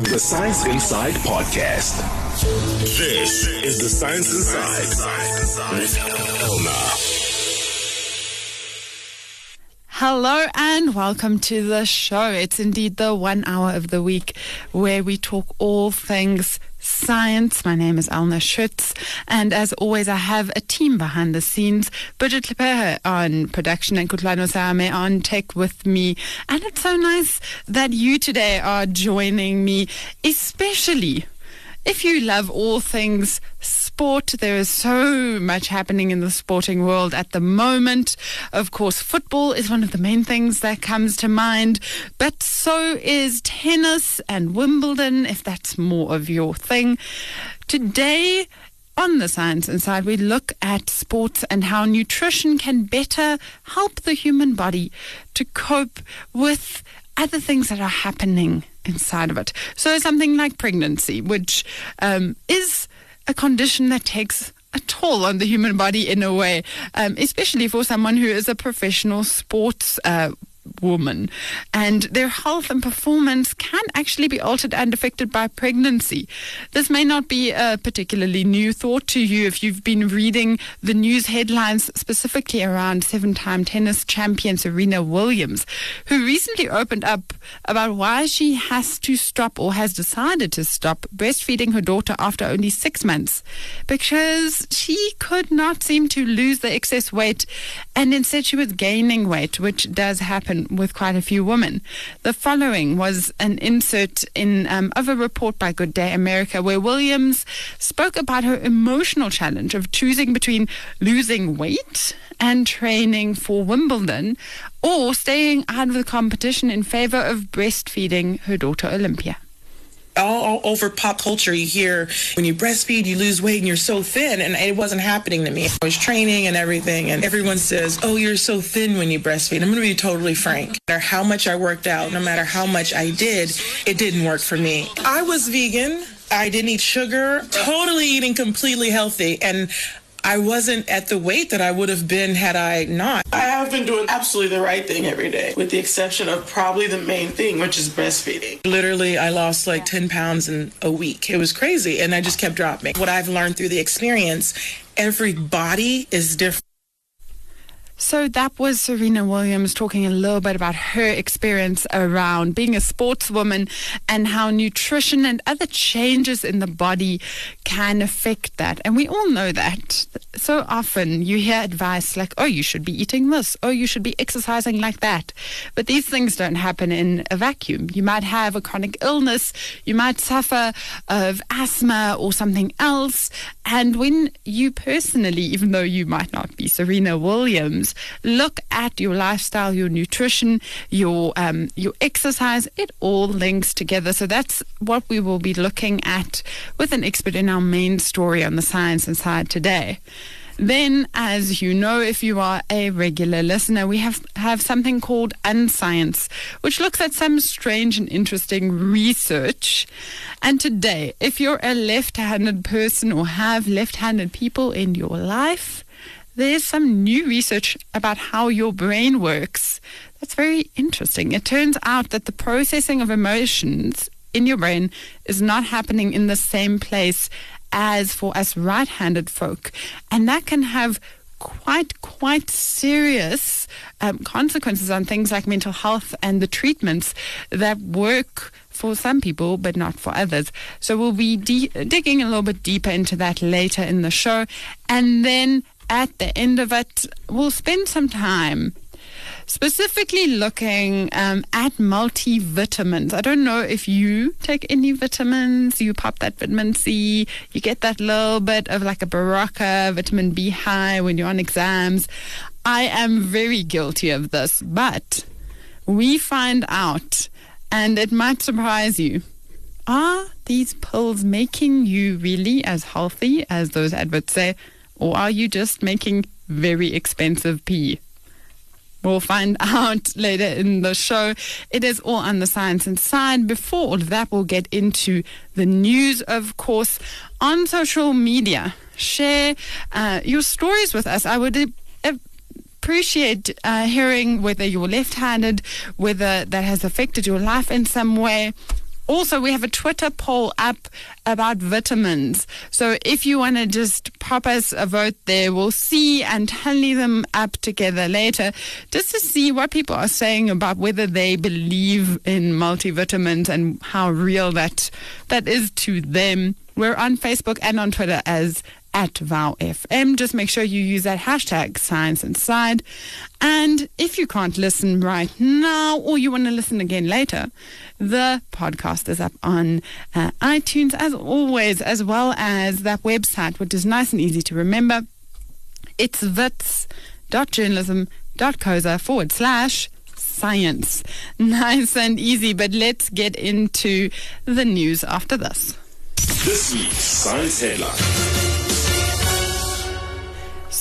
The Science Inside Podcast. This is the Science Inside with Elna. Hello and welcome to the show. It's indeed the one hour of the week where we talk all things science. My name is Elna Schutz, and as always, I have a team behind the scenes. Bridget Lepehe on production and Kutlano Same on tech with me. And it's so nice that you today are joining me, especially if you love all things sport, there is so much happening in the sporting world at the moment. Of course, football is one of the main things that comes to mind, but so is tennis and Wimbledon, if that's more of your thing. Today, on the Science Inside, we look at sports and how nutrition can better help the human body to cope with other things that are happening inside of it. So something like pregnancy, which um, is a condition that takes a toll on the human body in a way, um, especially for someone who is a professional sports uh, woman. And their health and performance can actually be altered and affected by pregnancy. This may not be a particularly new thought to you if you've been reading the news headlines specifically around seven time tennis champion Serena Williams, who recently opened up about why she has to stop or has decided to stop breastfeeding her daughter after only six months because she could not seem to lose the excess weight and instead she was gaining weight, which does happen with quite a few women. The following was an insert in um, of a report by Good Day America where Williams spoke about her emotional challenge of choosing between losing weight and training for Wimbledon or staying out of the competition in favor of breastfeeding her daughter Olympia all, over pop culture, you hear when you breastfeed, you lose weight and you're so thin. And it wasn't happening to me. I was training and everything. And everyone says, oh, you're so thin when you breastfeed. I'm going to be totally frank. No matter how much I worked out, no matter how much I did, it didn't work for me. I was vegan. I didn't eat sugar, totally eating completely healthy. And I wasn't at the weight that I would have been had I not. I have been doing absolutely the right thing every day, with the exception of probably the main thing, which is breastfeeding. Literally, I lost like 10 pounds in a week. It was crazy, and I just kept dropping. What I've learned through the experience, every body is different. So that was Serena Williams talking a little bit about her experience around being a sportswoman and how nutrition and other changes in the body can affect that. And we all know that. So often you hear advice like, oh, you should be eating this, oh, you should be exercising like that. But these things don't happen in a vacuum. You might have a chronic illness, you might suffer of asthma or something else. And when you personally, even though you might not be Serena Williams, look at your lifestyle, your nutrition, your um, your exercise. It all links together. So that's what we will be looking at with an expert in our main story on the Science Inside today. Then, as you know, if you are a regular listener, we have, have something called Unscience, which looks at some strange and interesting research. And today, if you're a left handed person or have left handed people in your life, there's some new research about how your brain works. That's very interesting. It turns out that the processing of emotions in your brain is not happening in the same place as for us right handed folk. And that can have quite, quite serious um, consequences on things like mental health and the treatments that work for some people, but not for others. So we'll be de- digging a little bit deeper into that later in the show. And then at the end of it, we'll spend some time specifically looking um, at multivitamins. I don't know if you take any vitamins. You pop that vitamin C, you get that little bit of like a Berocca, vitamin B high when you're on exams. I am very guilty of this, but we find out, and it might surprise you. Are these pills making you really as healthy as those adverts say? Or are you just making very expensive pee? We'll find out later in the show. It is all on the science inside. Before all of that, we'll get into the news, of course, on social media. Share uh, your stories with us. I would appreciate uh, hearing whether you're left handed, whether that has affected your life in some way Also, we have a Twitter poll up about vitamins. So if you want to just pop us a vote there, we'll see and tally them up together later just to see what people are saying about whether they believe in multivitamins and how real that that is to them. We're on Facebook and on Twitter as at VowFM. Just make sure you use that hashtag Science Inside. And if you can't listen right now or you want to listen again later, the podcast is up on uh, iTunes as always, as well as that website, which is nice and easy to remember. It's wits.journalism.coza forward slash science. Nice and easy, but let's get into the news after this. This week's Science Headline.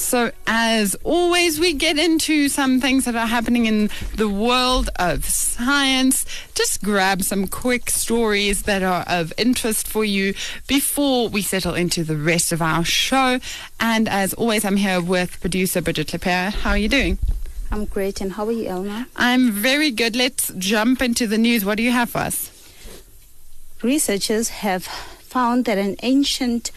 So, as always, we get into some things that are happening in the world of science. Just grab some quick stories that are of interest for you before we settle into the rest of our show. And as always, I'm here with producer Bridget Lepere. How are you doing? I'm great. And how are you, Elna? I'm very good. Let's jump into the news. What do you have for us? Researchers have found that an ancient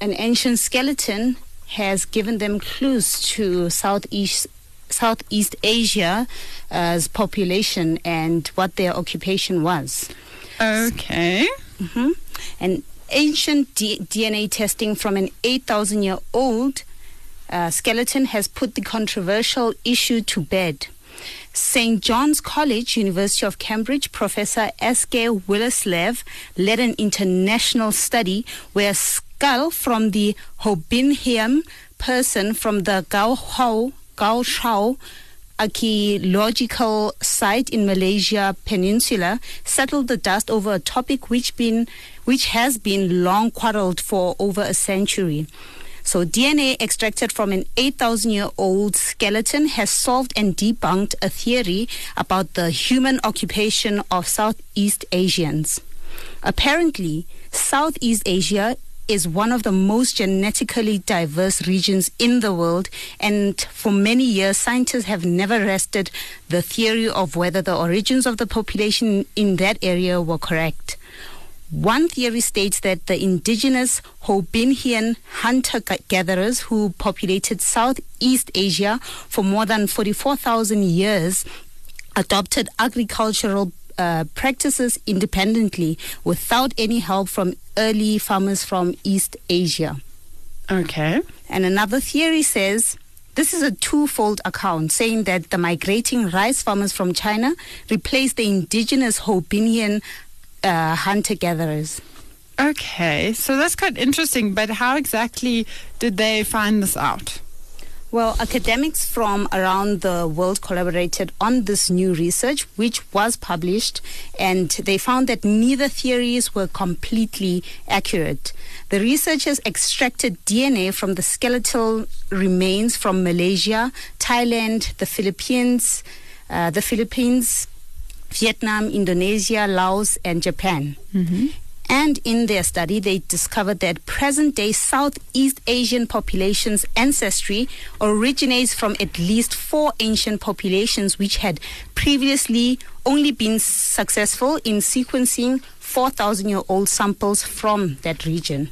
an ancient skeleton has given them clues to Southeast Southeast Asia's population and what their occupation was. Okay. Mm-hmm. And ancient D- DNA testing from an 8,000 year old uh, skeleton has put the controversial issue to bed. St. John's College, University of Cambridge, Professor Eske Willerslev led an international study where skull from the Hoabinhian person from the Gua Cha archaeological site in Malaysia Peninsula settled the dust over a topic which been which has been long quarreled for over a century. So DNA extracted from an 8,000 year old skeleton has solved and debunked a theory about the human occupation of Southeast Asians. Apparently, Southeast Asia is one of the most genetically diverse regions in the world, and for many years, scientists have never rested the theory of whether the origins of the population in that area were correct. One theory states that the indigenous Hoabinhian hunter gatherers who populated Southeast Asia for more than 44,000 years adopted agricultural uh, practices independently without any help from early farmers from East Asia. Okay. And another theory says this is a twofold account saying that the migrating rice farmers from China replaced the indigenous Hoabinhian uh, hunter gatherers. Okay, so that's quite interesting, but how exactly did they find this out? Well, academics from around the world collaborated on this new research, which was published, and they found that neither theories were completely accurate. The researchers extracted DNA from the skeletal remains from Malaysia, Thailand, the Philippines, uh, the Philippines, Vietnam, Indonesia, Laos, and Japan. Mm-hmm. And in their study, they discovered that present day Southeast Asian populations' ancestry originates from at least four ancient populations which had previously only been successful in sequencing 4,000 year old samples from that region.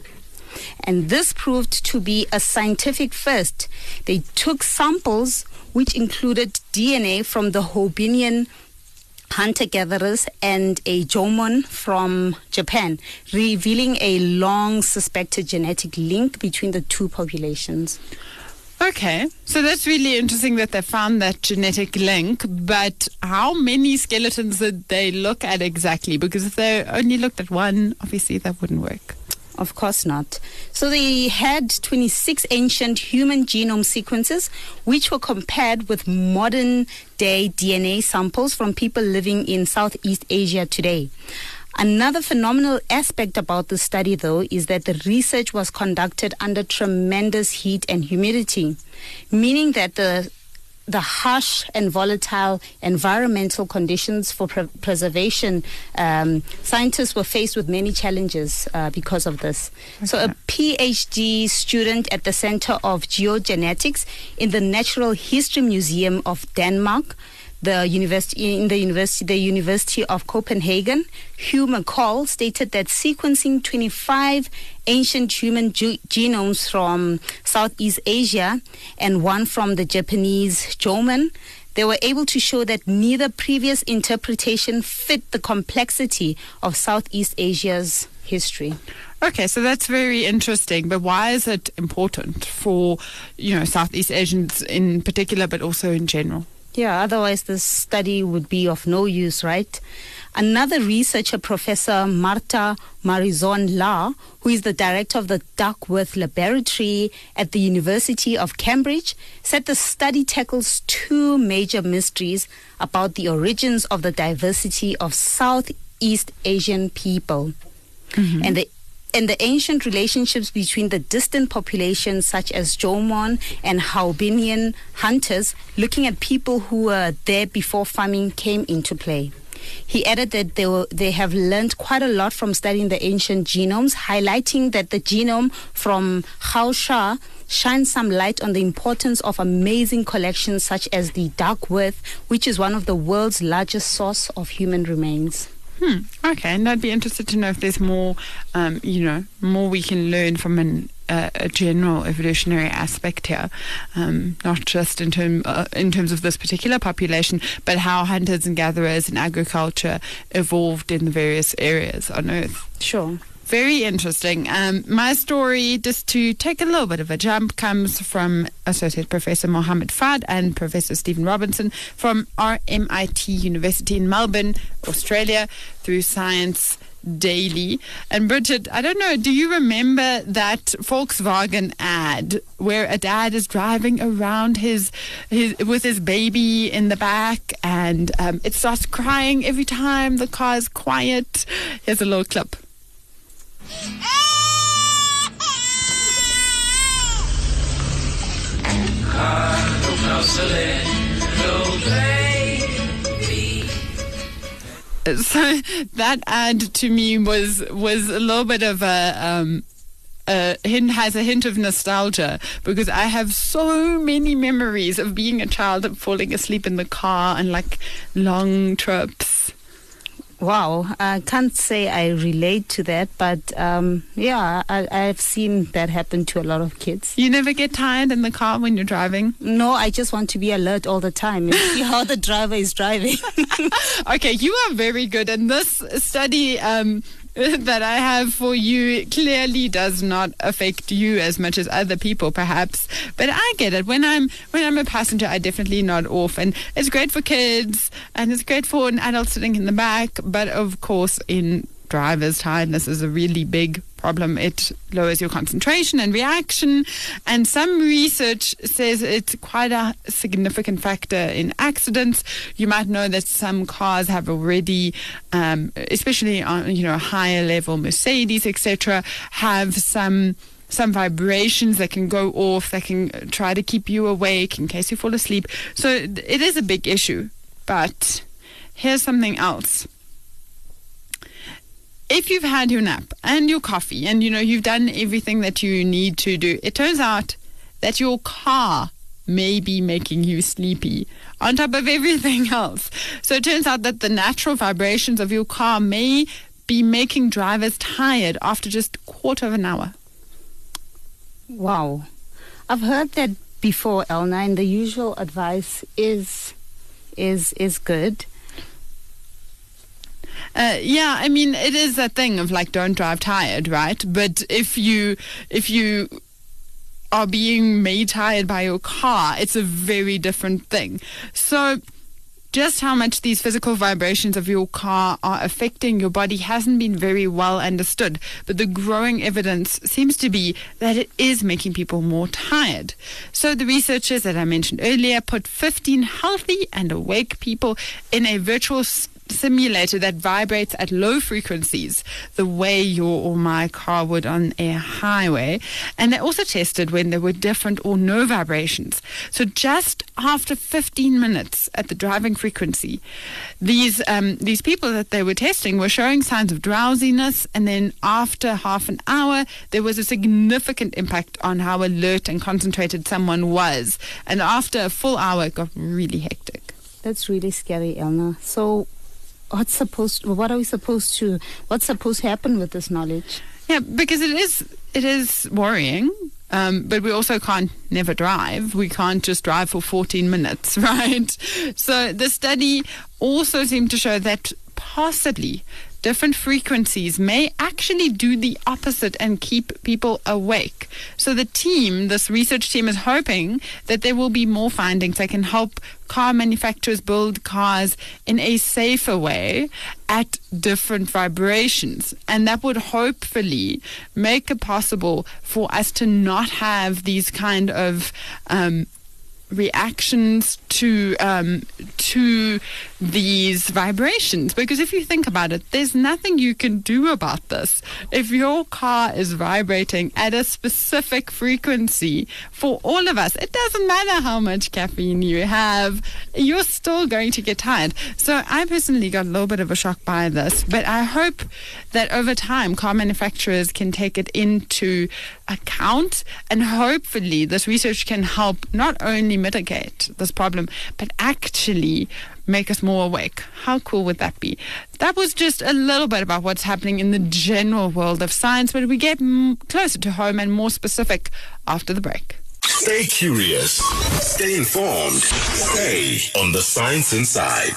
And this proved to be a scientific first. They took samples which included DNA from the Hoabinhian hunter gatherers and a Jomon from Japan, revealing a long suspected genetic link between the two populations. Okay, so that's really interesting that they found that genetic link, but how many skeletons did they look at exactly? Because if they only looked at one, obviously that wouldn't work. Of course not. So they had 26 ancient human genome sequences, which were compared with modern day DNA samples from people living in Southeast Asia today. Another phenomenal aspect about the study, though, is that the research was conducted under tremendous heat and humidity, meaning that the the harsh and volatile environmental conditions for pre- preservation, um, scientists were faced with many challenges uh, because of this. Okay. So, a PhD student at the Center of Geogenetics in the Natural History Museum of Denmark the university in the university the University of Copenhagen, Hugh McColl stated that sequencing 25 ancient human ge- genomes from Southeast Asia and one from the Japanese Jomon they were able to show that neither previous interpretation fit the complexity of Southeast Asia's history. Okay, so that's very interesting. But why is it important for, you know, Southeast Asians in particular, but also in general? Yeah, otherwise the study would be of no use, right? Another researcher, Professor Marta Mirazón Lahr, who is the director of the Duckworth Laboratory at the University of Cambridge, said the study tackles two major mysteries about the origins of the diversity of Southeast Asian people. Mm-hmm. And the and the ancient relationships between the distant populations such as Jomon and Hoabinhian hunters, looking at people who were there before farming came into play. He added that they, were, they have learned quite a lot from studying the ancient genomes, highlighting that the genome from Gua Cha shines some light on the importance of amazing collections such as the Duckworth, which is one of the world's largest source of human remains. Hmm. Okay, and I'd be interested to know if there's more, um, you know, more we can learn from an a, a general evolutionary aspect here, um, not just in term uh, in terms of this particular population, but how hunters and gatherers and agriculture evolved in the various areas on Earth. Sure. Very interesting. Um, my story, just to take a little bit of a jump, comes from Associate Professor Mohammed Fard and Professor Stephen Robinson from RMIT University in Melbourne, Australia, through Science daily. And Bridget, I don't know, do you remember that Volkswagen ad where a dad is driving around his, his with his baby in the back and um, it starts crying every time the car is quiet? Here's a little clip. So that ad to me was was a little bit of a um, has a hint of nostalgia because I have so many memories of being a child and falling asleep in the car and like long trips. Wow, I can't say I relate to that, but um, yeah, I, I've seen that happen to a lot of kids. You never get tired in the car when you're driving? No, I just want to be alert all the time and see how the driver is driving. okay, you are very good. And this study um, that I have for you clearly does not affect you as much as other people, perhaps. But I get it. When I'm when I'm a passenger, I definitely nod off, and it's great for kids, and it's great for an adult sitting in the back. But of course, in driver's tiredness is a really big problem. It lowers your concentration and reaction. And some research says it's quite a significant factor in accidents. You might know that some cars have already, um, especially on you know higher level Mercedes, etc., have some some vibrations that can go off that can try to keep you awake in case you fall asleep. So it is a big issue. But here's something else if you've had your nap and your coffee and you know you've done everything that you need to do, it turns out that your car may be making you sleepy on top of everything else. So it turns out that the natural vibrations of your car may be making drivers tired after just a quarter of an hour. Wow. I've heard that before, Elna, and the usual advice is is is good. Uh, yeah, I mean, it is that thing of like, don't drive tired, right? But if you, if you are being made tired by your car, it's a very different thing. So, just how much these physical vibrations of your car are affecting your body hasn't been very well understood, but the growing evidence seems to be that it is making people more tired. So the researchers that I mentioned earlier put 15 healthy and awake people in a virtual simulator that vibrates at low frequencies, the way your or my car would on a highway. And they also tested when there were different or no vibrations. So just after 15 minutes at the driving frequency, these um, these people that they were testing were showing signs of drowsiness, and then after half an hour, there was a significant impact on how alert and concentrated someone was. And after a full hour, it got really hectic. That's really scary, Elna. So, what's supposed? What are we supposed to? What's supposed to happen with this knowledge? Yeah, because it is it is worrying. Um, but we also can't never drive. We can't just drive for 14 minutes, right? So the study also seemed to show that possibly different frequencies may actually do the opposite and keep people awake. So the team, this research team, is hoping that there will be more findings that can help car manufacturers build cars in a safer way at different vibrations. And that would hopefully make it possible for us to not have these kind of um, reactions to um, to these vibrations. Because if you think about it there's nothing you can do about this. If your car is vibrating at a specific frequency for all of us it doesn't matter how much caffeine you have you're still going to get tired. So I personally got a little bit of a shock by this but I hope that over time car manufacturers can take it into account and hopefully this research can help not only mitigate this problem, but actually make us more awake. How cool would that be? That was just a little bit about what's happening in the general world of science, but we get m- closer to home and more specific after the break. Stay curious. Stay informed. Stay on the science inside.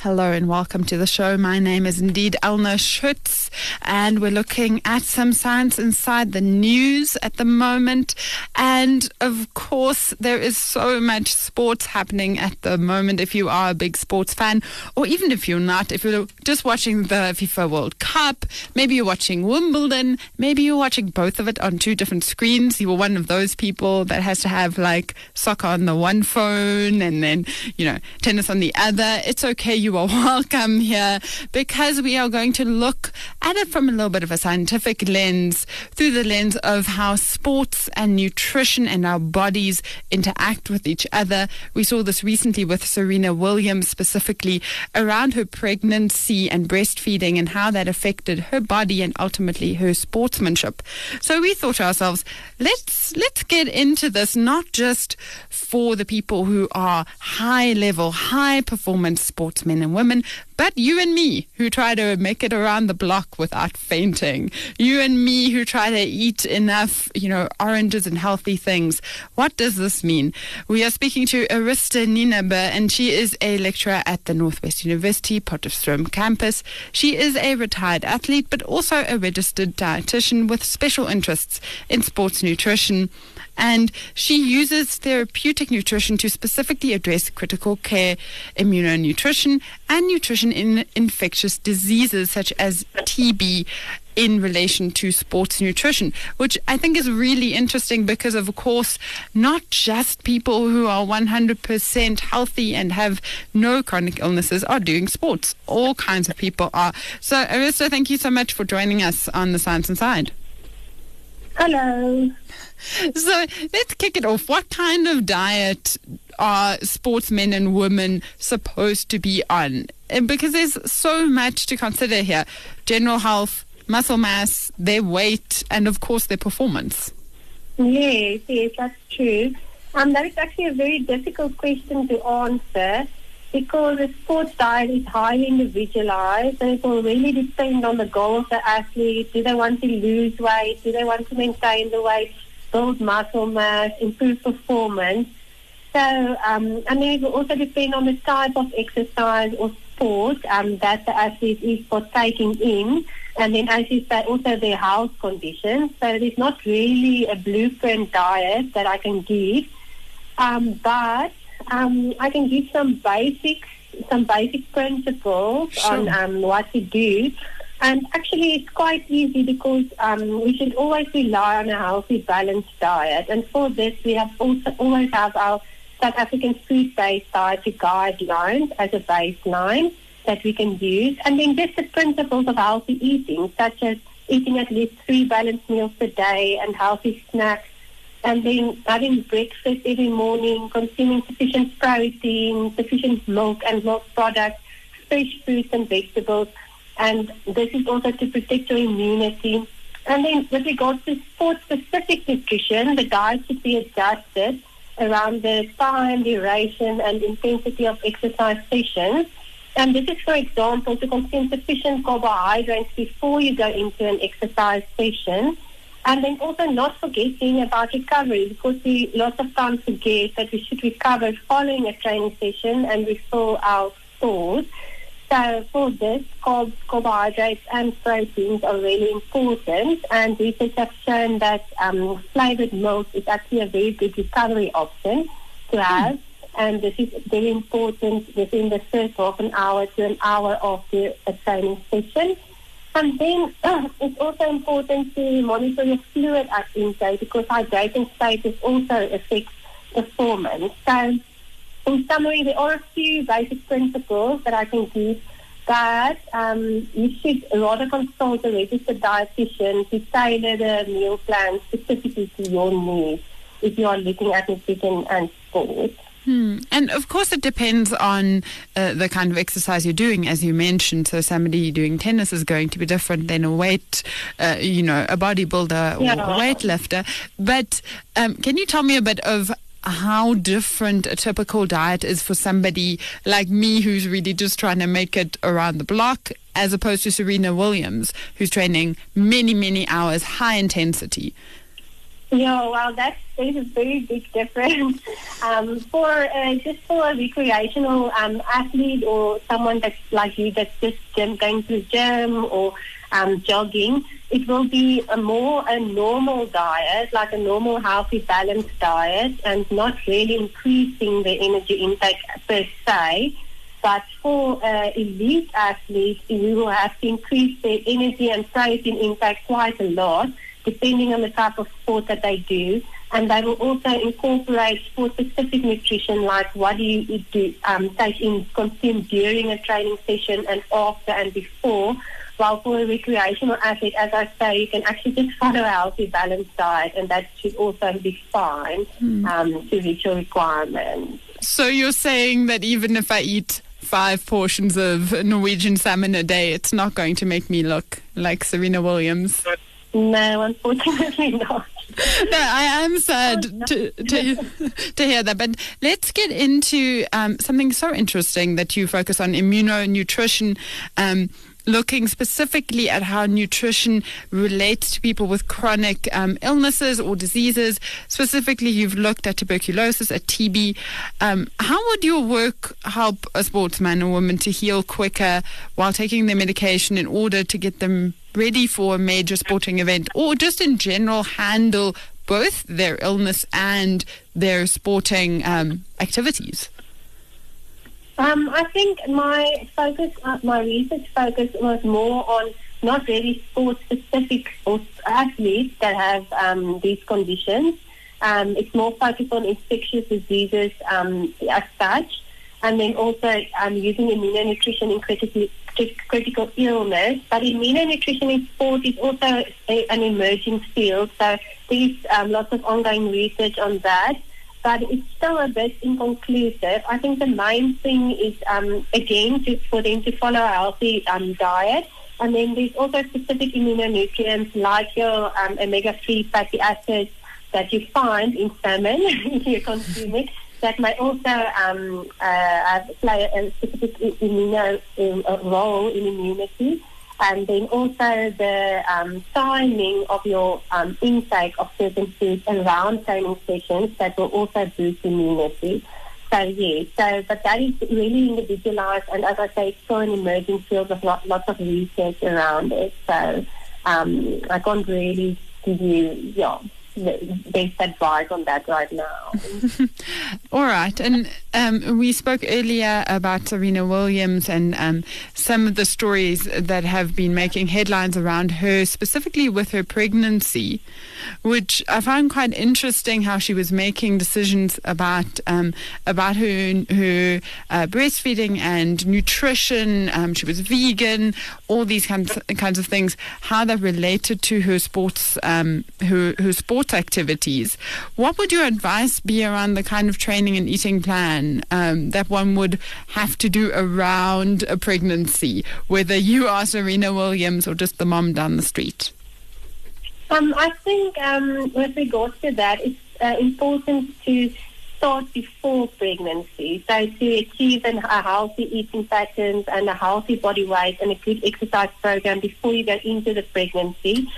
Hello and welcome to the show. My name is indeed Elna Schutz, and we're looking at some science inside the news at the moment. And of course, there is so much sports happening at the moment. If you are a big sports fan, or even if you're not, if you're just watching the FIFA World Cup, maybe you're watching Wimbledon, maybe you're watching both of it on two different screens. You are one of those people that has to have like soccer on the one phone and then, you know, tennis on the other. It's okay. You are welcome here because we are going to look at it from a little bit of a scientific lens through the lens of how sports and nutrition and our bodies interact with each other. We saw this recently with Serena Williams, specifically around her pregnancy and breastfeeding and how that affected her body and ultimately her sportsmanship. So we thought to ourselves, let's let's get into this not just for the people who are high level, high performance sportsmen and women, but you and me who try to make it around the block without fainting. You and me who try to eat enough, you know, oranges and healthy things. What does this mean? We are speaking to Arista Nienaber, and she is a lecturer at the Northwest University Potchefstroom campus. She is a retired athlete, but also a registered dietitian with special interests in sports nutrition and she uses therapeutic nutrition to specifically address critical care immunonutrition and nutrition in infectious diseases such as TB in relation to sports nutrition, which I think is really interesting because, of course, not just people who are 100% healthy and have no chronic illnesses are doing sports. All kinds of people are. So, Arista, thank you so much for joining us on the Science Inside. Hello. So let's kick it off. What kind of diet are sportsmen and women supposed to be on? Because there's so much to consider here general health, muscle mass, their weight, and of course their performance. Yes, yes, that's true. Um, that is actually a very difficult question to answer because a sports diet is highly individualized and it will really depend on the goals of the athlete. Do they want to lose weight? Do they want to maintain the weight? build muscle mass, improve performance. So, um, and then it will also depend on the type of exercise or sport um, that the athlete is partaking in. And then, as you say, also their health conditions. So, there's not really a blueprint diet that I can give. Um, but um, I can give some basics, some basic principles sure. on um, what to do. And actually, it's quite easy because um, we should always rely on a healthy, balanced diet. And for this, we have also always have our South African food-based dietary guidelines as a baseline that we can use. And then just the principles of healthy eating, such as eating at least three balanced meals per day and healthy snacks, and then having breakfast every morning, consuming sufficient protein, sufficient milk and milk products, fresh fruits and vegetables, and this is also to protect your immunity. And then with regards to sport-specific nutrition, the diet should be adjusted around the time, duration, and intensity of exercise sessions. And this is, for example, to consume sufficient carbohydrates before you go into an exercise session. And then also not forgetting about recovery because we lots of times forget that we should recover following a training session and refill our stores. So for this, carb, carbohydrates and proteins are really important. And research has shown that um, flavored milk is actually a very good recovery option to have. And this is very important within the first half an hour to an hour after a training session. And then uh, it's also important to monitor your fluid intake because hydration status also affects performance. So in summary, there are a few basic principles that I can give that um, you should rather consult a registered dietitian to tailor the meal plan specifically to your needs if you are looking at nutrition and sport. Hmm. And of course, it depends on uh, the kind of exercise you're doing, as you mentioned. So, somebody doing tennis is going to be different than a weight, uh, you know, a bodybuilder yeah. or a weightlifter. But um, can you tell me a bit of how different a typical diet is for somebody like me who's really just trying to make it around the block as opposed to Serena Williams who's training many, many hours, high intensity? Yeah, well, that's there's a very big difference. Um, for uh, just for a recreational um, athlete or someone that's like you that's just gym, going to the gym or um, jogging, it will be a more a normal diet, like a normal, healthy, balanced diet, and not really increasing the energy intake per se. But for uh, elite athletes, we will have to increase their energy and protein intake quite a lot, depending on the type of sport that they do. And they will also incorporate sport-specific nutrition, like what do you do, um, take in, consume during a training session and after and before while for a recreational athlete, as I say, you can actually just follow a healthy, balanced diet, and that should also be fine mm. um, to reach your requirements. So you're saying that even if I eat five portions of Norwegian salmon a day, it's not going to make me look like Serena Williams? No, unfortunately not. no, I am sad oh, to, to, to hear that. But let's get into um, something so interesting that you focus on immunonutrition. Um, looking specifically at how nutrition relates to people with chronic um, illnesses or diseases. Specifically, you've looked at tuberculosis, at TB. Um, how would your work help a sportsman or woman to heal quicker while taking their medication in order to get them ready for a major sporting event or just in general handle both their illness and their sporting um, activities? Um, I think my focus, uh, my research focus was more on not really sport specific athletes that have um, these conditions. Um, it's more focused on infectious diseases um, as such, and then also um, using immunonutrition in critical, critical illness. But immunonutrition in sport is also a, an emerging field, so there's um, lots of ongoing research on that but it's still a bit inconclusive. I think the main thing is, um, again, just for them to follow a healthy um, diet. And then there's also specific immunonutrients like your um, omega-3 fatty acids that you find in salmon if you consume it that may also um, uh, play a specific immuno, uh, role in immunity and then also the um, timing of your um, intake of certain foods around training sessions that will also boost immunity. So yes, so but that is really individualized, and as I say, it's still an emerging field of lot, lots of research around it. So um, I can't really give you, yeah, best advice on that right now. All right. And um, we spoke earlier about Serena Williams and um, some of the stories that have been making headlines around her, specifically with her pregnancy, which I found quite interesting how she was making decisions about um, about her her uh, breastfeeding and nutrition. Um, she was vegan, all these kinds kinds of things. How that related to her sports um, her her sports sports activities, what would your advice be around the kind of training and eating plan um, that one would have to do around a pregnancy, whether you are Serena Williams or just the mom down the street? Um, I think um, with regards to that, it's uh, important to start before pregnancy. So to achieve an, a healthy eating patterns and a healthy body weight and a good exercise program before you go into the pregnancy,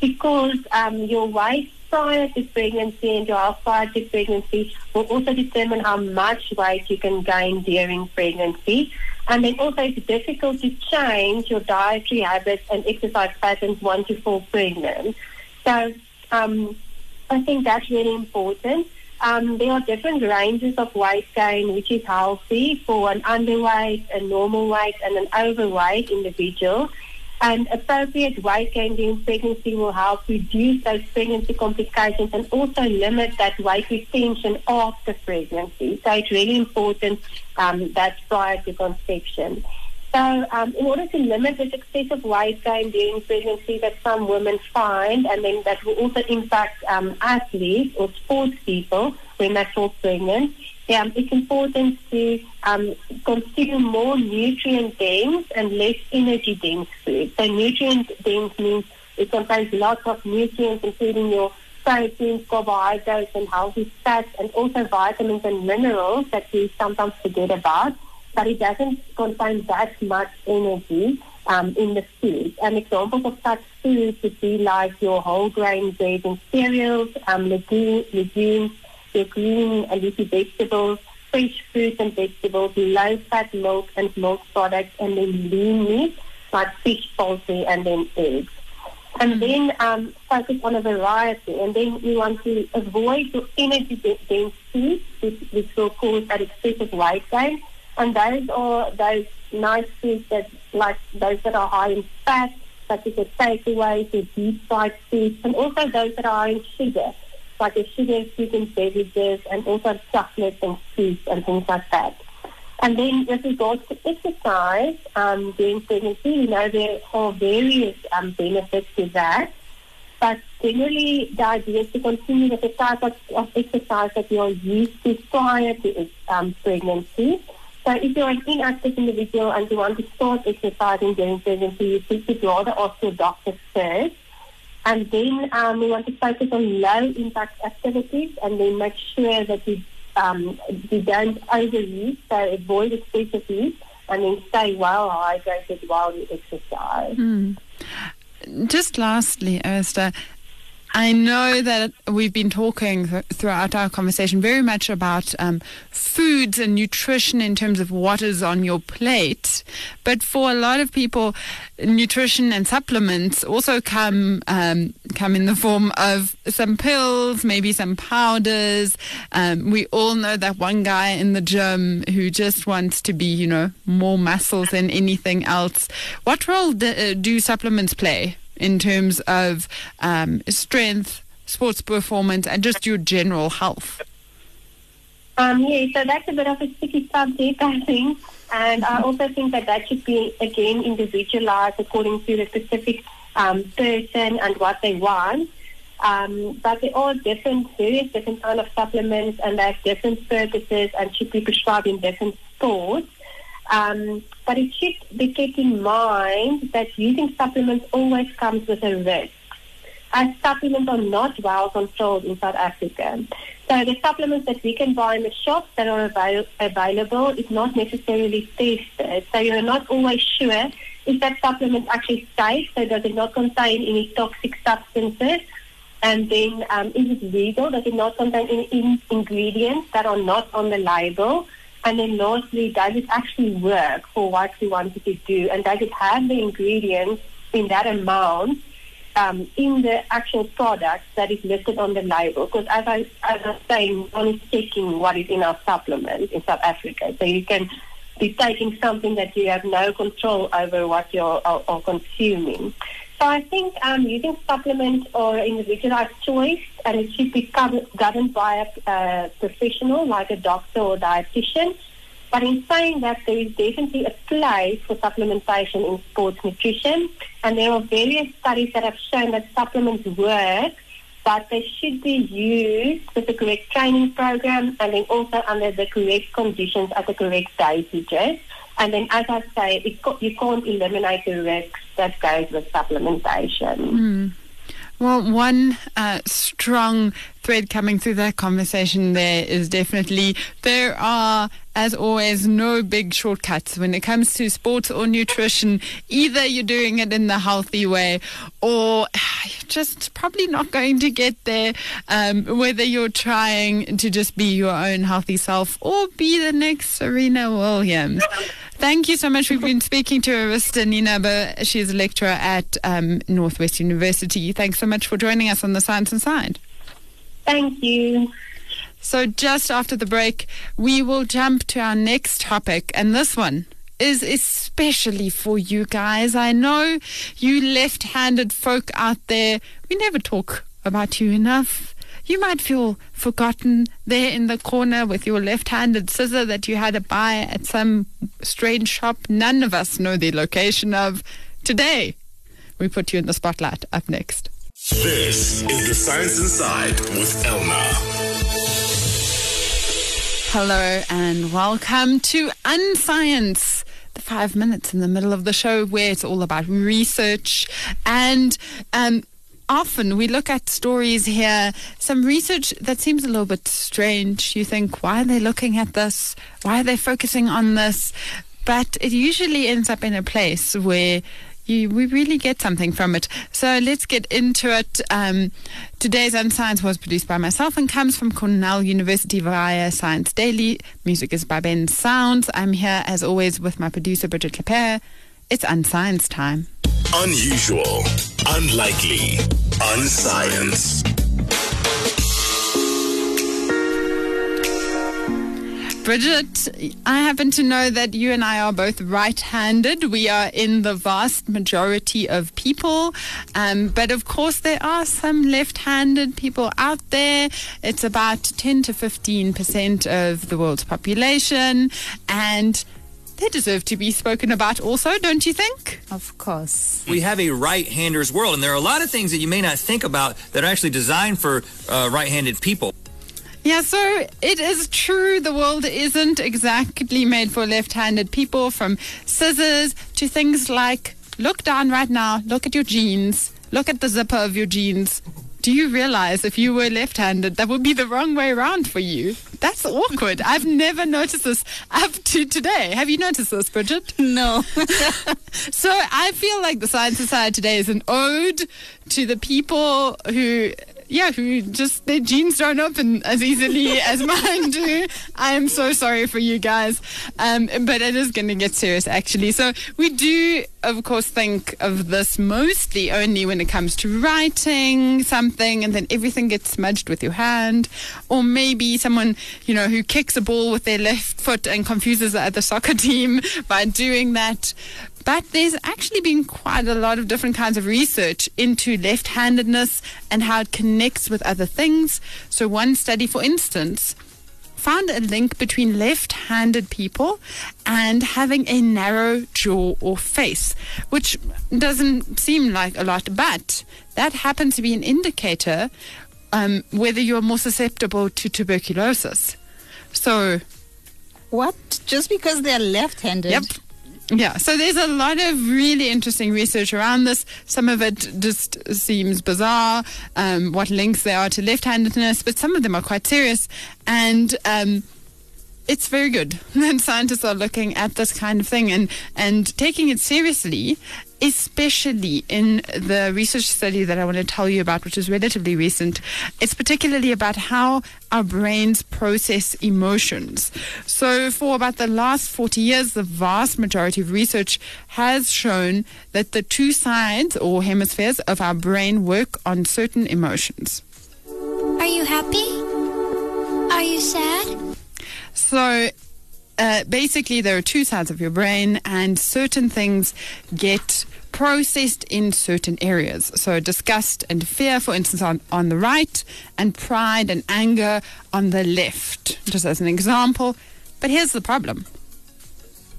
because um, your weight prior to pregnancy and your health prior to pregnancy will also determine how much weight you can gain during pregnancy. And then also it's difficult to change your dietary habits and exercise patterns once you fall pregnant. So um, I think that's really important. Um, there are different ranges of weight gain, which is healthy for an underweight, a normal weight, and an overweight individual. And appropriate weight gain during pregnancy will help reduce those pregnancy complications and also limit that weight retention after pregnancy. So it's really important um, that prior to conception. So, um, in order to limit this excessive weight gain during pregnancy that some women find, and then that will also impact um, athletes or sports people when they fall pregnant, um, it's important to um, consume more nutrient dense and less energy dense food. So, nutrient dense means it contains lots of nutrients, including your proteins, carbohydrates, and healthy fats, and also vitamins and minerals that we sometimes forget about but it doesn't contain that much energy um, in the food. And examples of such foods would be like your whole grain bread and cereals, um, legumes, legumes, your green and leafy vegetables, fresh fruits and vegetables, low-fat milk and milk products, and then lean meat like fish, poultry, and then eggs. And then um, focus on a variety. And then you want to avoid your energy-dense foods, which, which will cause that excessive weight gain and those are those nice foods that, like those that are high in fat, such as the takeaways, the deep fried foods, and also those that are high in sugar, like the sugar sweetened beverages, and also chocolates and sweets and things like that. And then with regards to exercise um, during pregnancy, you know there are various um, benefits to that. But generally, the idea is to continue with the type of, of exercise that you are used to prior to um, pregnancy. So if you're an inactive individual and you want to start exercising during pregnancy, you should rather ask your doctor first. And then um, we want to focus on low impact activities and then make sure that we, um, you don't overeat, so avoid excessive heat and then stay well hydrated while you exercise. Mm. Just lastly, Esther, I know that we've been talking th- throughout our conversation very much about um, foods and nutrition in terms of what is on your plate. But for a lot of people, nutrition and supplements also come um, come in the form of some pills, maybe some powders. Um, we all know that one guy in the gym who just wants to be, you know, more muscles than anything else. What role uh, do supplements play? In terms of um, strength, sports performance, and just your general health? Um, yeah, so that's a bit of a sticky subject, I think. And I also think that that should be, again, individualized according to the specific um, person and what they want. Um, but they are different, various different kind of supplements, and they have different purposes and should be prescribed in different sports. Um, but it should be kept in mind that using supplements always comes with a risk, as supplements are not well controlled in South Africa. So the supplements that we can buy in the shops that are avail- available is not necessarily tested. So you're not always sure if that supplement actually safe, so does it not contain any toxic substances? And then um, is it legal? Does it not contain any in- ingredients that are not on the label? And then lastly, does it actually work for what we wanted to do? And does it have the ingredients in that amount um, in the actual product that is listed on the label? Because as I, as I was saying, one is checking what is in our supplement in South Africa. So you can be taking something that you have no control over what you're are, are consuming. So I think um, using supplements or individualized choice, and it should be governed by a professional like a doctor or dietitian. But in saying that, there is definitely a place for supplementation in sports nutrition, and there are various studies that have shown that supplements work, but they should be used with the correct training program and then also under the correct conditions at the correct dosages. And then, as I say, it, you can't eliminate the risks that goes with supplementation. Mm. Well, one uh, strong thread coming through that conversation there is definitely there are, as always, no big shortcuts when it comes to sports or nutrition. Either you're doing it in the healthy way or you're just probably not going to get there, um, whether you're trying to just be your own healthy self or be the next Serena Williams. Thank you so much. We've been speaking to Arista Nienaber. She's a lecturer at um, Northwest University. Thanks so much for joining us on the Science Inside. Thank you. So, just after the break, we will jump to our next topic, and this one is especially for you guys. I know you left handed folk out there, we never talk about you enough. You might feel forgotten there in the corner with your left handed scissor that you had to buy at some strange shop none of us know the location of. Today, we put you in the spotlight up next. This is The Science Inside with Elna. Hello and welcome to Unscience. The five minutes in the middle of the show where it's all about research and um, often we look at stories here, some research that seems a little bit strange. You think, why are they looking at this? Why are they focusing on this? But it usually ends up in a place where you, we really get something from it. So let's get into it. Um, today's Unscience was produced by myself and comes from Cornell University via Science Daily. Music is by Ben Sounds. I'm here as always with my producer Bridget Lepere. It's Unscience time. Unusual, unlikely, unscience. Bridget, I happen to know that you and I are both right handed. We are in the vast majority of people. Um, but of course, there are some left handed people out there. It's about 10 to 15% of the world's population. And they deserve to be spoken about also, don't you think? Of course. We have a right-handers world, and there are a lot of things that you may not think about that are actually designed for uh, right-handed people. Yeah, so it is true the world isn't exactly made for left handed people, from scissors to things like look down right now, look at your jeans, look at the zipper of your jeans. Do you realize if you were left handed, that would be the wrong way around for you? That's awkward. I've never noticed this up to today. Have you noticed this, Bridget? No. So I feel like the Science Society today is an ode to the people who, yeah, who just their jeans don't open as easily as mine do. I am so sorry for you guys, um, but it is going to get serious actually. So we do, of course, think of this mostly only when it comes to writing something, and then everything gets smudged with your hand, or maybe someone you know who kicks a ball with their left foot and confuses the other soccer team by doing that. But there's actually been quite a lot of different kinds of research into left handedness and how it connects with other things. So, one study, for instance, found a link between left handed people and having a narrow jaw or face, which doesn't seem like a lot, but that happens to be an indicator um, whether you're more susceptible to tuberculosis. So, what? Just because they're left-handed? Yep. Yeah, so there's a lot of really interesting research around this. Some of it just seems bizarre, um, what links there are to left handedness, but some of them are quite serious. And um, it's very good. And scientists are looking at this kind of thing and, and taking it seriously, especially in the research study that I want to tell you about, which is relatively recent. It's particularly about how our brains process emotions. So, for about the last 40 years, the vast majority of research has shown that the two sides or hemispheres of our brain work on certain emotions. Are you happy? Are you sad? So, uh, basically, there are two sides of your brain, and certain things get processed in certain areas. So, disgust and fear, for instance, on, on the right, and pride and anger on the left, just as an example. But here's the problem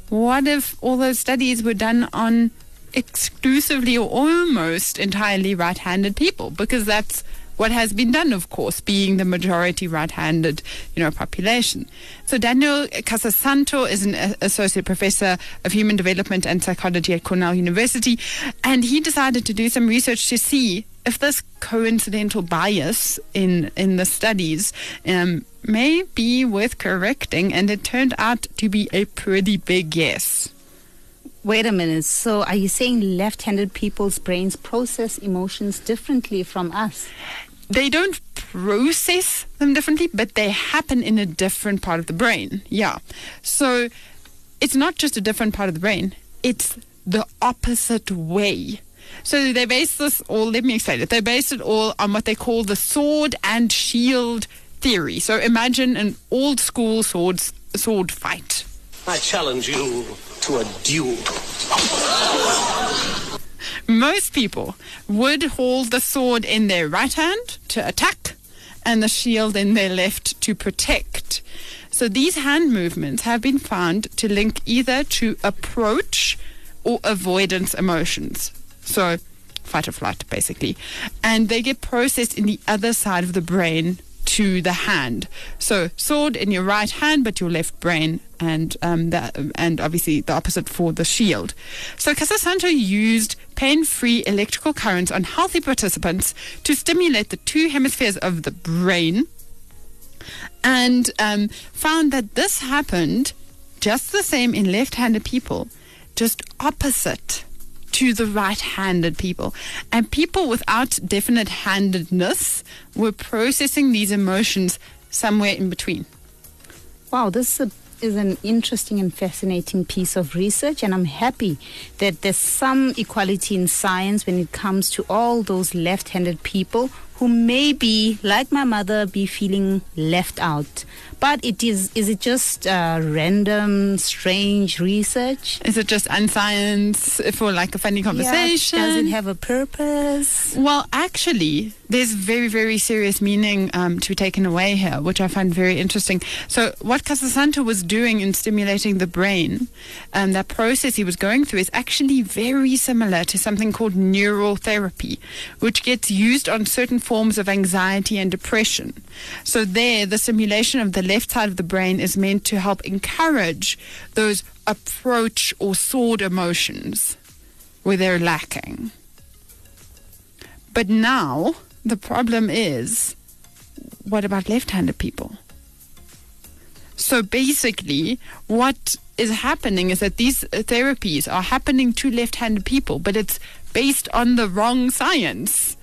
what if all those studies were done on exclusively or almost entirely right handed people? Because that's what has been done, of course, being the majority right-handed, you know, population. So Daniel Casasanto is an uh, associate professor of human development and psychology at Cornell University, and he decided to do some research to see if this coincidental bias in in the studies um, may be worth correcting, and it turned out to be a pretty big yes. Wait a minute. So, are you saying left handed people's brains process emotions differently from us? They don't process them differently, but they happen in a different part of the brain. Yeah. So, it's not just a different part of the brain, it's the opposite way. So they base this all, let me explain it. They base it all on what they call the sword and shield theory. So imagine an old school sword, sword fight. I challenge you to a duel. Most people would hold the sword in their right hand to attack and the shield in their left to protect. So these hand movements have been found to link either to approach or avoidance emotions. So fight or flight, basically. And they get processed in the other side of the brain to the hand. So sword in your right hand, but your left brain, and um, that, and obviously the opposite for the shield. So Casasanto used pain-free electrical currents on healthy participants to stimulate the two hemispheres of the brain, and um, found that this happened just the same in left-handed people, just opposite to the right-handed people. And people without definite handedness were processing these emotions somewhere in between. Wow, this is, a, is an interesting and fascinating piece of research, and I'm happy that there's some equality in science when it comes to all those left handed people who may be, like my mother, be feeling left out. But it is is it just uh, random, strange research? Is it just unscience for like a funny conversation? Yeah, does it have a purpose? Well, actually, there's very, very serious meaning um, to be taken away here, which I find very interesting. So, what Casasanto was doing in stimulating the brain, um, that process he was going through, is actually very similar to something called neural therapy, which gets used on certain forms of anxiety and depression. So, there, the simulation of the left side of the brain is meant to help encourage those approach or sword emotions where they're lacking. But now the problem is what about left handed people? So basically, what is happening is that these uh, therapies are happening to left handed people, but it's based on the wrong science.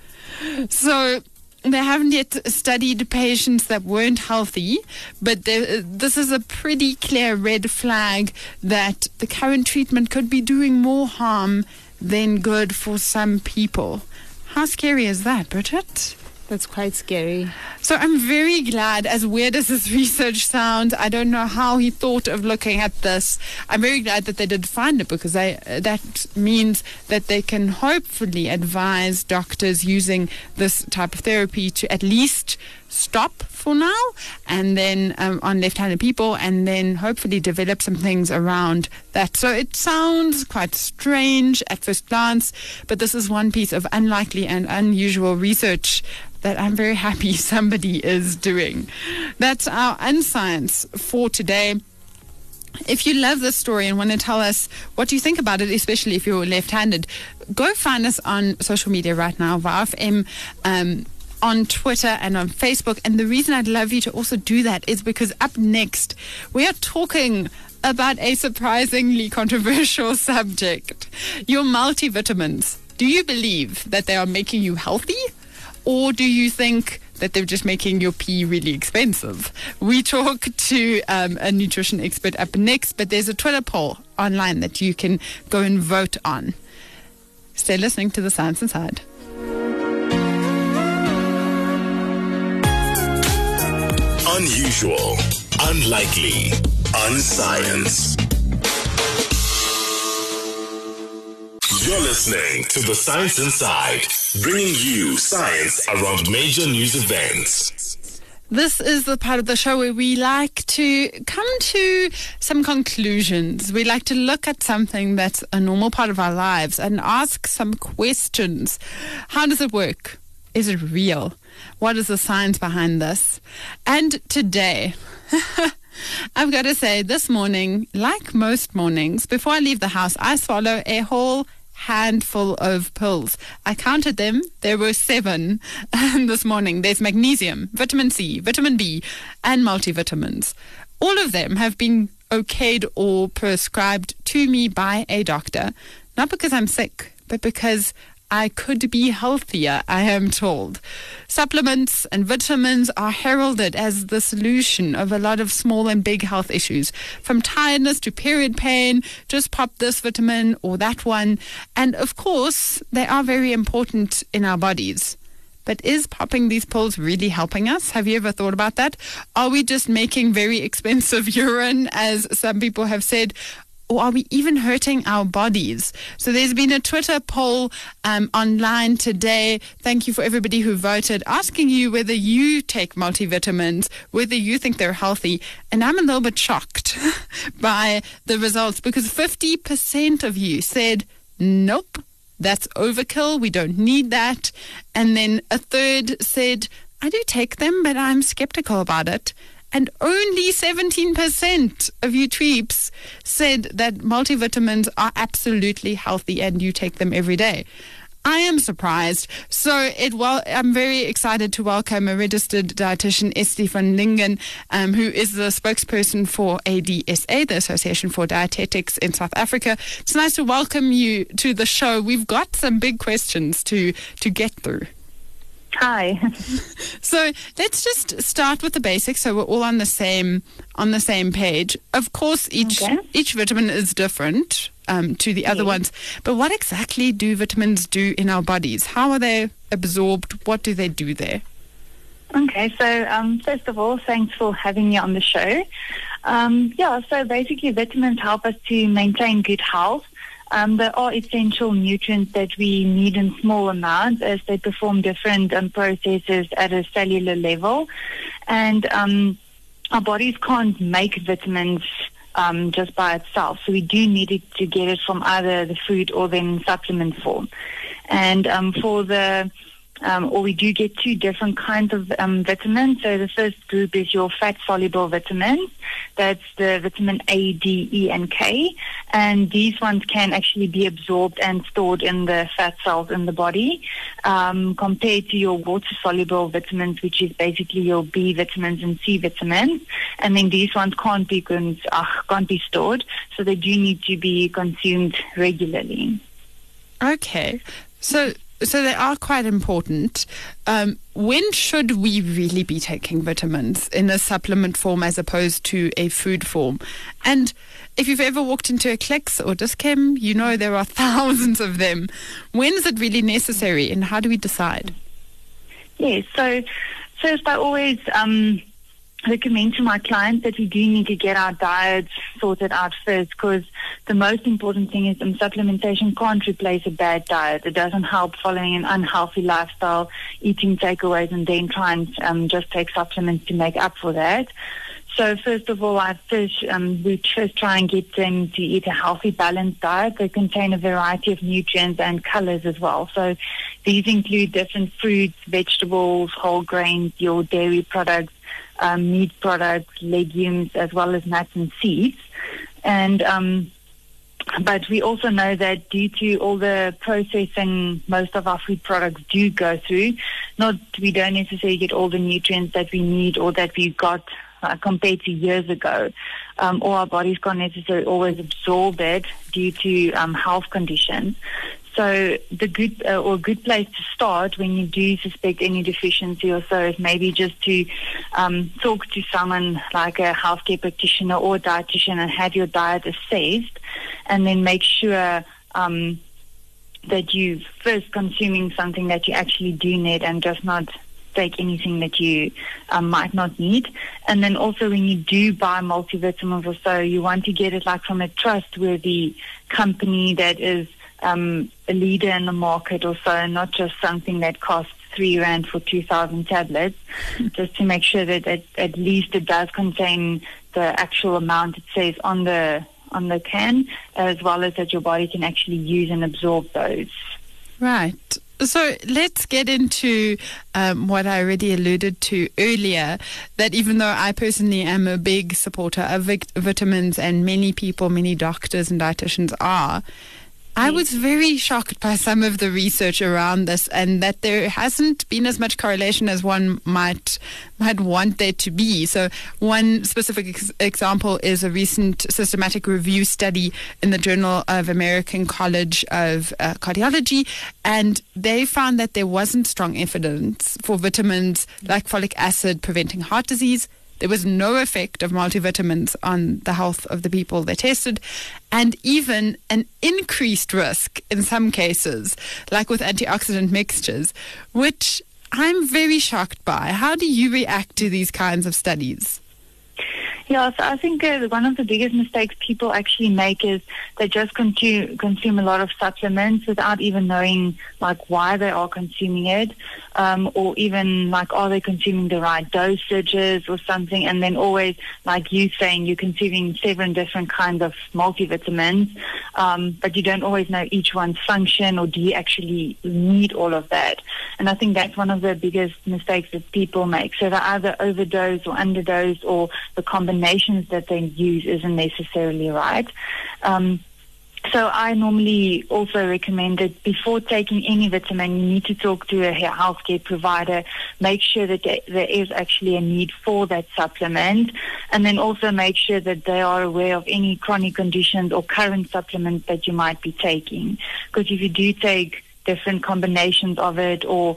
So they haven't yet studied patients that weren't healthy, but this is a pretty clear red flag that the current treatment could be doing more harm than good for some people. How scary is that, Bridget? That's quite scary. So I'm very glad, as weird as this research sounds, I don't know how he thought of looking at this. I'm very glad that they did find it because they, that means that they can hopefully advise doctors using this type of therapy to at least stop for now and then um, on left-handed people and then hopefully develop some things around that so it sounds quite strange at first glance but this is one piece of unlikely and unusual research that I'm very happy somebody is doing. That's our unscience for today. If you love this story and want to tell us what you think about it, especially if you're left-handed, go find us on social media right now, VFM. Um, on Twitter and on Facebook. And the reason I'd love you to also do that is because up next, we are talking about a surprisingly controversial subject your multivitamins. Do you believe that they are making you healthy? Or do you think that they're just making your pee really expensive? We talk to um, a nutrition expert up next, but there's a Twitter poll online that you can go and vote on. Stay listening to the Science Inside. Unusual, unlikely, unscience. You're listening to The Science Inside, bringing you science around major news events. This is the part of the show where we like to come to some conclusions. We like to look at something that's a normal part of our lives and ask some questions. How does it work? Is it real? What is the science behind this? And today, I've got to say, this morning, like most mornings, before I leave the house, I swallow a whole handful of pills. I counted them. There were seven um, this morning. There's magnesium, vitamin C, vitamin B, and multivitamins. All of them have been okayed or prescribed to me by a doctor, not because I'm sick, but because I could be healthier, I am told. Supplements and vitamins are heralded as the solution of a lot of small and big health issues, from tiredness to period pain. Just pop this vitamin or that one. And of course, they are very important in our bodies. But is popping these pills really helping us? Have you ever thought about that? Are we just making very expensive urine, as some people have said? Or are we even hurting our bodies? So there's been a Twitter poll um, online today. Thank you for everybody who voted, asking you whether you take multivitamins, whether you think they're healthy. And I'm a little bit shocked by the results because 50% of you said, nope, that's overkill. We don't need that. And then a third said, I do take them, but I'm skeptical about it and only 17% of you tweeps said that multivitamins are absolutely healthy and you take them every day. I am surprised. So it well, I'm very excited to welcome a registered dietitian, Estee van Lingen, um, who is the spokesperson for ADSA, the Association for Dietetics in South Africa. It's nice to welcome you to the show. We've got some big questions to to get through. Hi. so let's just start with the basics, so we're all on the same on the same page. Of course, each Okay. each vitamin is different um, to the other ones, but what exactly do vitamins do in our bodies? How are they absorbed? What do they do there? Okay, so um, first of all, thanks for having me on the show. Um, yeah, so basically, vitamins help us to maintain good health. Um, are essential nutrients that we need in small amounts as they perform different um, processes at a cellular level. And um, our bodies can't make vitamins um, just by itself. So we do need it to get it from either the food or then supplement form. And um, for the um, or we do get two different kinds of um, vitamins. So the first group is your fat-soluble vitamins. That's the vitamin A, D, E, and K. And these ones can actually be absorbed and stored in the fat cells in the body, um, compared to your water-soluble vitamins, which is basically your B vitamins and C vitamins. And then these ones can't be cons- uh, can't be stored, so they do need to be consumed regularly. Okay, so so they are quite important. Um, when should we really be taking vitamins in a supplement form as opposed to a food form? And if you've ever walked into a Clicks or Dis-Chem, you know there are thousands of them. When is it really necessary, and how do we decide? Yes. So first, I always um, recommend to my clients that we do need to get our diets sorted out first because the most important thing is um, supplementation can't replace a bad diet. It doesn't help following an unhealthy lifestyle, eating takeaways, and then try and um, just take supplements to make up for that. So first of all, I first um, we first try and get them to eat a healthy, balanced diet that contain a variety of nutrients and colors as well. So these include different fruits, vegetables, whole grains, your dairy products, um, meat products, legumes, as well as nuts and seeds. And um, but we also know that due to all the processing most of our food products do go through, not we don't necessarily get all the nutrients that we need or that we got uh, compared to years ago. Um, or our bodies can't necessarily always absorb it due to um, health conditions. So the good uh, or good place to start when you do suspect any deficiency or so is maybe just to um, talk to someone like a healthcare practitioner or a dietitian and have your diet assessed, and then make sure um, that you're first consuming something that you actually do need and just not take anything that you um, might not need. And then also when you do buy multivitamins or so, you want to get it like from a trustworthy company that is um, a leader in the market or so, and not just something that costs three rand for 2,000 tablets, just to make sure that at, at least it does contain the actual amount it says on the on the can, as well as that your body can actually use and absorb those. Right. So let's get into um, what I already alluded to earlier that even though I personally am a big supporter of vitamins, and many people, many doctors and dietitians are, I was very shocked by some of the research around this, and that there hasn't been as much correlation as one might might want there to be. So, one specific ex- example is a recent systematic review study in the Journal of American College of uh, Cardiology, and they found that there wasn't strong evidence for vitamins like folic acid preventing heart disease. There was no effect of multivitamins on the health of the people they tested, and even an increased risk in some cases, like with antioxidant mixtures, which I'm very shocked by. How do you react to these kinds of studies? Yeah, so I think uh, one of the biggest mistakes people actually make is they just consume consume a lot of supplements without even knowing like why they are consuming it, um, or even like are they consuming the right dosages or something, and then always like you saying you're consuming seven different kinds of multivitamins, um, but you don't always know each one's function or do you actually need all of that, and I think that's one of the biggest mistakes that people make. So they either overdose or underdose or the combination that they use isn't necessarily right. Um, so I normally also recommend that before taking any vitamin, you need to talk to a healthcare provider, make sure that there is actually a need for that supplement, and then also make sure that they are aware of any chronic conditions or current supplements that you might be taking. Because if you do take different combinations of it or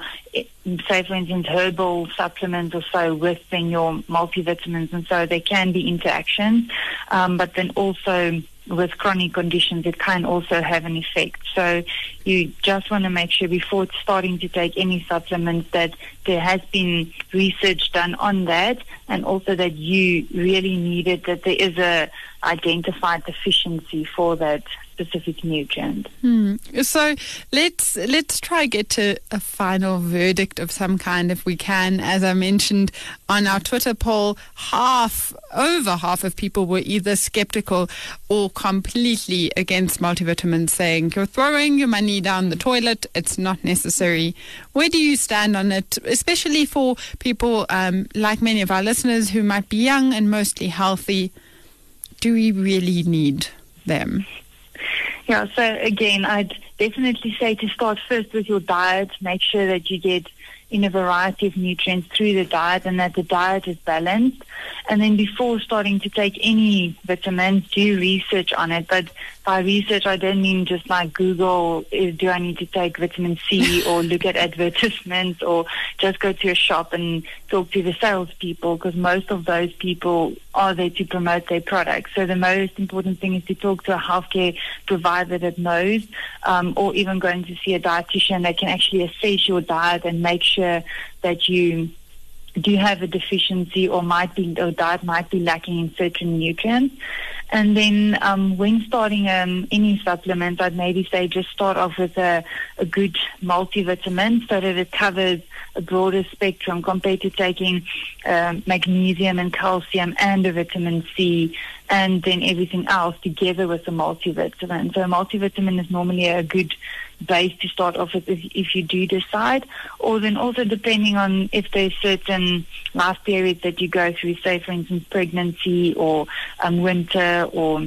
say for instance herbal supplements or so within your multivitamins and so there can be interactions um, but then also with chronic conditions it can also have an effect. So you just want to make sure before starting to take any supplements that there has been research done on that and also that you really need it that there is a identified deficiency for that specific. Hmm. So let's let's try get to a final verdict of some kind if we can. As I mentioned on our Twitter poll, half over half of people were either skeptical or completely against multivitamins, saying you're throwing your money down the toilet. It's not necessary. Where do you stand on it, especially for people um, like many of our listeners who might be young and mostly healthy? Do we really need them? Yeah, so again, I'd definitely say to start first with your diet. Make sure that you get in a variety of nutrients through the diet and that the diet is balanced. And then before starting to take any vitamins, do research on it. But by research, I don't mean just like Google, is, do I need to take vitamin C or look at advertisements or just go to a shop and talk to the salespeople because most of those people are there to promote their products. So the most important thing is to talk to a healthcare provider that knows um, or even going to see a dietitian that can actually assess your diet and make sure that you do you have a deficiency or might be or diet might be lacking in certain nutrients. And then um, when starting um, any supplement, I'd maybe say just start off with a, a good multivitamin so that it covers a broader spectrum compared to taking um, magnesium and calcium and a vitamin C and then everything else together with a multivitamin. So a multivitamin is normally a good base to start off with if, if you do decide, or then also depending on if there's certain life periods that you go through, say for instance pregnancy or um, winter or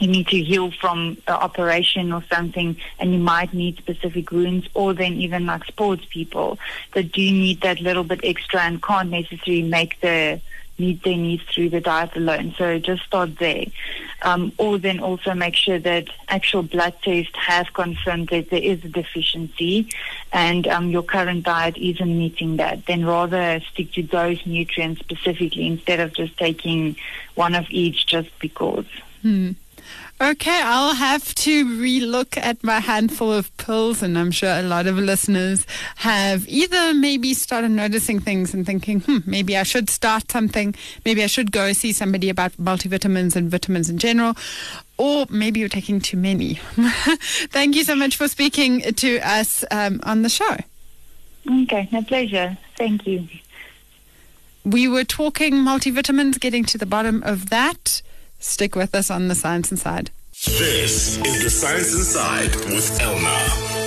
you need to heal from an operation or something and you might need specific wounds or then even like sports people that do need that little bit extra and can't necessarily make the meet their needs through the diet alone. So just start there. Um, or then also make sure that actual blood tests have confirmed that there is a deficiency and um, your current diet isn't meeting that. Then rather stick to those nutrients specifically instead of just taking one of each just because. Hmm. Okay, I'll have to relook at my handful of pills, and I'm sure a lot of listeners have either maybe started noticing things and thinking, hmm, maybe I should start something, maybe I should go see somebody about multivitamins and vitamins in general, or maybe you're taking too many. Thank you so much for speaking to us um, on the show. Okay, my pleasure. Thank you. We were talking multivitamins, getting to the bottom of that. Stick with us on the Science Inside. This is the Science Inside with Elna.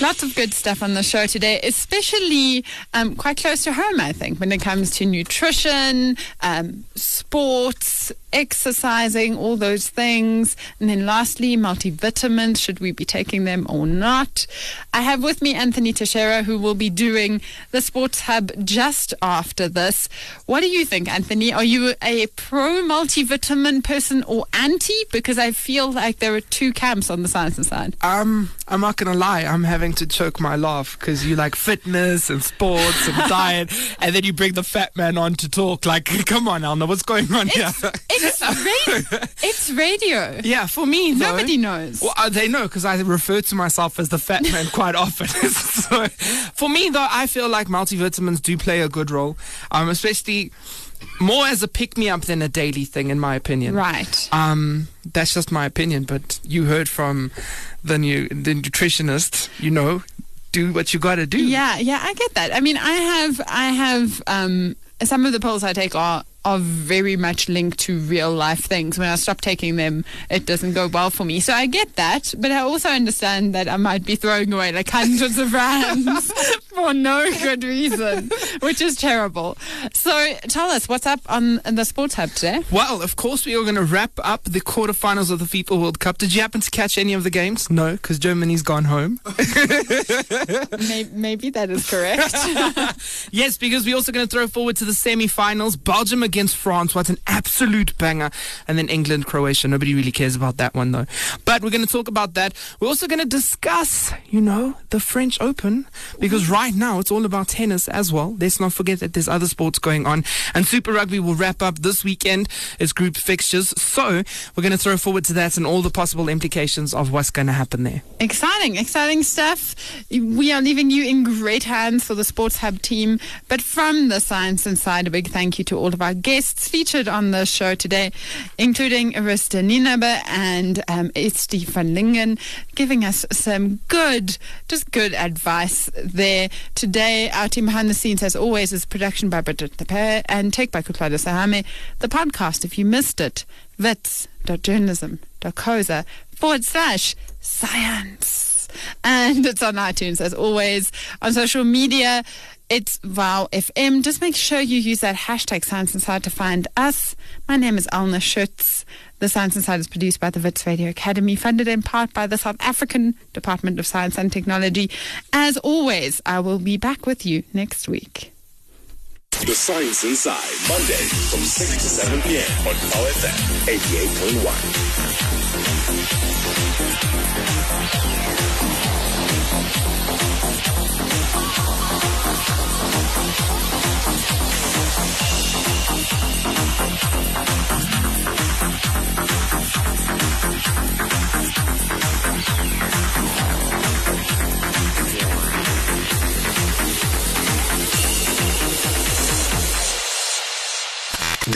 Lots of good stuff on the show today, especially um, quite close to home, I think, when it comes to nutrition, um, sports, exercising, all those things. And then lastly, multivitamins. Should we be taking them or not? I have with me Anthony Teixeira, who will be doing the Sports Hub just after this. What do you think, Anthony? Are you a pro multivitamin person or anti? Because I feel like there are two camps on the science side. Um, I'm not gonna lie, I'm having to choke my laugh because you like fitness and sports and diet, and then you bring the fat man on to talk. Like, come on, Elna, what's going on here? It's, ra- it's radio. Yeah, for me, though, Nobody knows. Well, uh, they know because I refer to myself as the fat man quite often. so, for me, though, I feel like multivitamins do play a good role, um, especially more as a pick me up than a daily thing, in my opinion. Right. Um, that's just my opinion, but you heard from the new the nutritionist. You know, do what you got to do. Yeah, yeah, I get that. I mean, I have, I have, um, some of the pills I take are are very much linked to real life things. When I stop taking them, it doesn't go well for me. So I get that, but I also understand that I might be throwing away like hundreds of rands for no good reason, which is terrible. So tell us what's up on the Sports Hub today. Well, of course, we are going to wrap up the quarterfinals of the FIFA World Cup. Did you happen to catch any of the games? No, because Germany's gone home. maybe, maybe that is correct. yes, because we're also going to throw forward to the semi-finals. Belgium against France. What an absolute banger. And then England, Croatia. Nobody really cares about that one, though. But we're going to talk about that. We're also going to discuss, you know, the French Open, because right now it's all about tennis as well. Let's not forget that there's other sports going on. And Super Rugby will wrap up this weekend as group fixtures. So we're going to throw forward to that and all the possible implications of what's going to happen there. Exciting, exciting stuff. We are leaving you in great hands for the Sports Hub team. But from the Science Inside, a big thank you to all of our guests featured on the show today, including Arista Nienaber and um, Estee van Lingen, giving us some good, just good advice there. Today, our team behind the scenes, as always, is production by Bridget Tepe and take by Kutlada Sahame. The podcast, if you missed it, wits.journalism.coza forward slash science. And it's on iTunes as always. On social media, it's VOW FM. Just make sure you use that hashtag Science Inside to find us. My name is Elna Schutz. The Science Inside is produced by the Wits Radio Academy, funded in part by the South African Department of Science and Technology. As always, I will be back with you next week. The Science Inside, Monday from 6 to 7 p.m. on Power FM 88.1.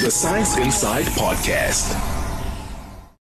The Science Inside Podcast.